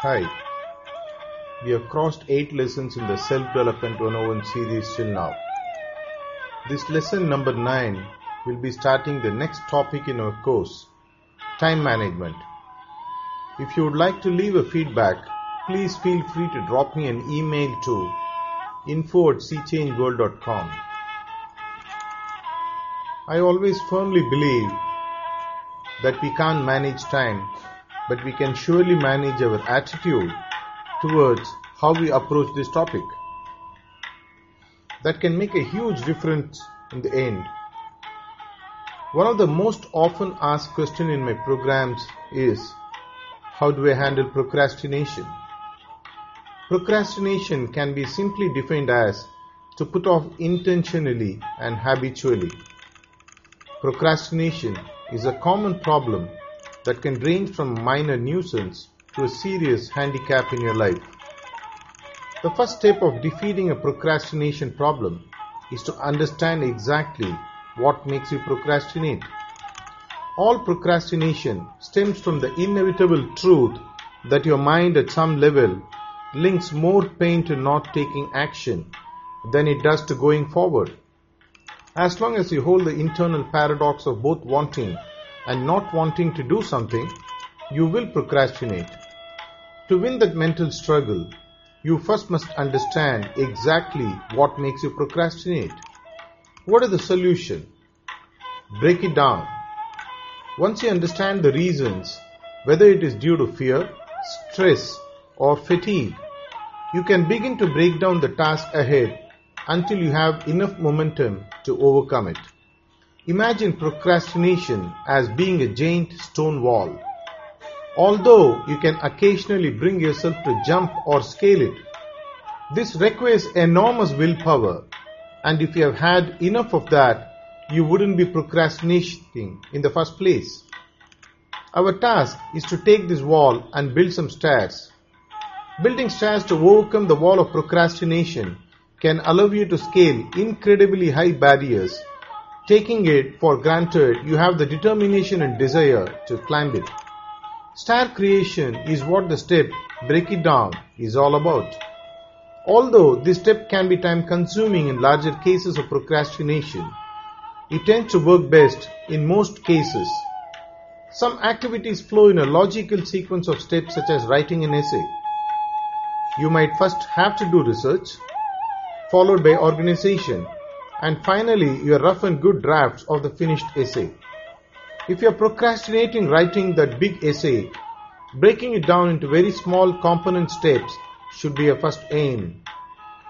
Hi. We have crossed 8 lessons in the Self Development 101 series till now. This lesson number 9 will be starting the next topic in our course Time Management. If you would like to leave a feedback, please feel free to drop me an email to info at cchangeworld.com. I always firmly believe that we can't manage time, but we can surely manage our attitude towards how we approach this topic. That can make a huge difference in the end. One of the most often asked questions in my programs is how do I handle procrastination? Procrastination can be simply defined as to put off intentionally and habitually. Procrastination is a common problem that can range from minor nuisance to a serious handicap in your life. The first step of defeating a procrastination problem is to understand exactly what makes you procrastinate. All procrastination stems from the inevitable truth that your mind at some level links more pain to not taking action than it does to going forward. As long as you hold the internal paradox of both wanting and not wanting to do something, you will procrastinate. To win that mental struggle, you first must understand exactly what makes you procrastinate. What is the solution? Break it down. Once you understand the reasons, whether it is due to fear, stress, or fatigue, you can begin to break down the task ahead until you have enough momentum to overcome it. Imagine procrastination as being a giant stone wall. Although you can occasionally bring yourself to jump or scale it, this requires enormous willpower, and if you have had enough of that, you wouldn't be procrastinating in the first place. Our task is to take this wall and build some stairs. Building stairs to overcome the wall of procrastination can allow you to scale incredibly high barriers, taking it for granted you have the determination and desire to climb it. Stair creation is what the step break it down is all about. Although this step can be time consuming in larger cases of procrastination, it tends to work best in most cases. Some activities flow in a logical sequence of steps such as writing an essay. You might first have to do research, followed by organization, and finally your rough and good drafts of the finished essay. If you are procrastinating writing that big essay, breaking it down into very small component steps should be your first aim.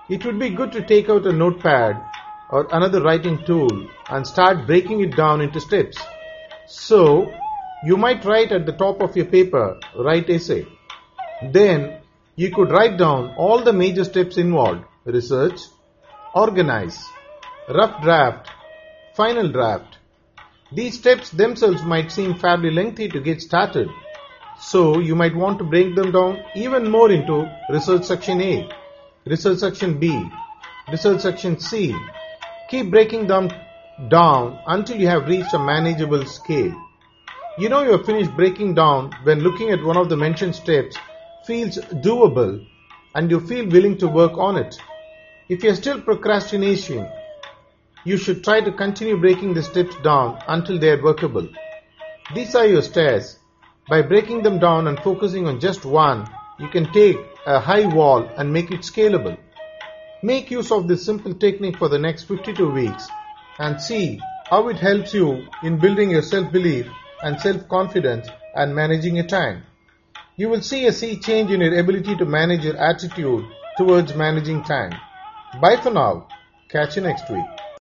It would be good to take out a notepad or another writing tool and start breaking it down into steps. So, you might write at the top of your paper, write essay. Then, you could write down all the major steps involved, research, organize, rough draft, final draft. These steps themselves might seem fairly lengthy to get started, so you might want to break them down even more into research section A, research section B, research section C. Keep breaking them down until you have reached a manageable scale. You know you have finished breaking down when looking at one of the mentioned steps feels doable and you feel willing to work on it. If you are still procrastinating, you should try to continue breaking the steps down until they are workable. These are your stairs. By breaking them down and focusing on just one, you can take a high wall and make it scalable. Make use of this simple technique for the next 52 weeks and see how it helps you in building your self-belief and self-confidence and managing your time. You will see a sea change in your ability to manage your attitude towards managing time. Bye for now. Catch you next week.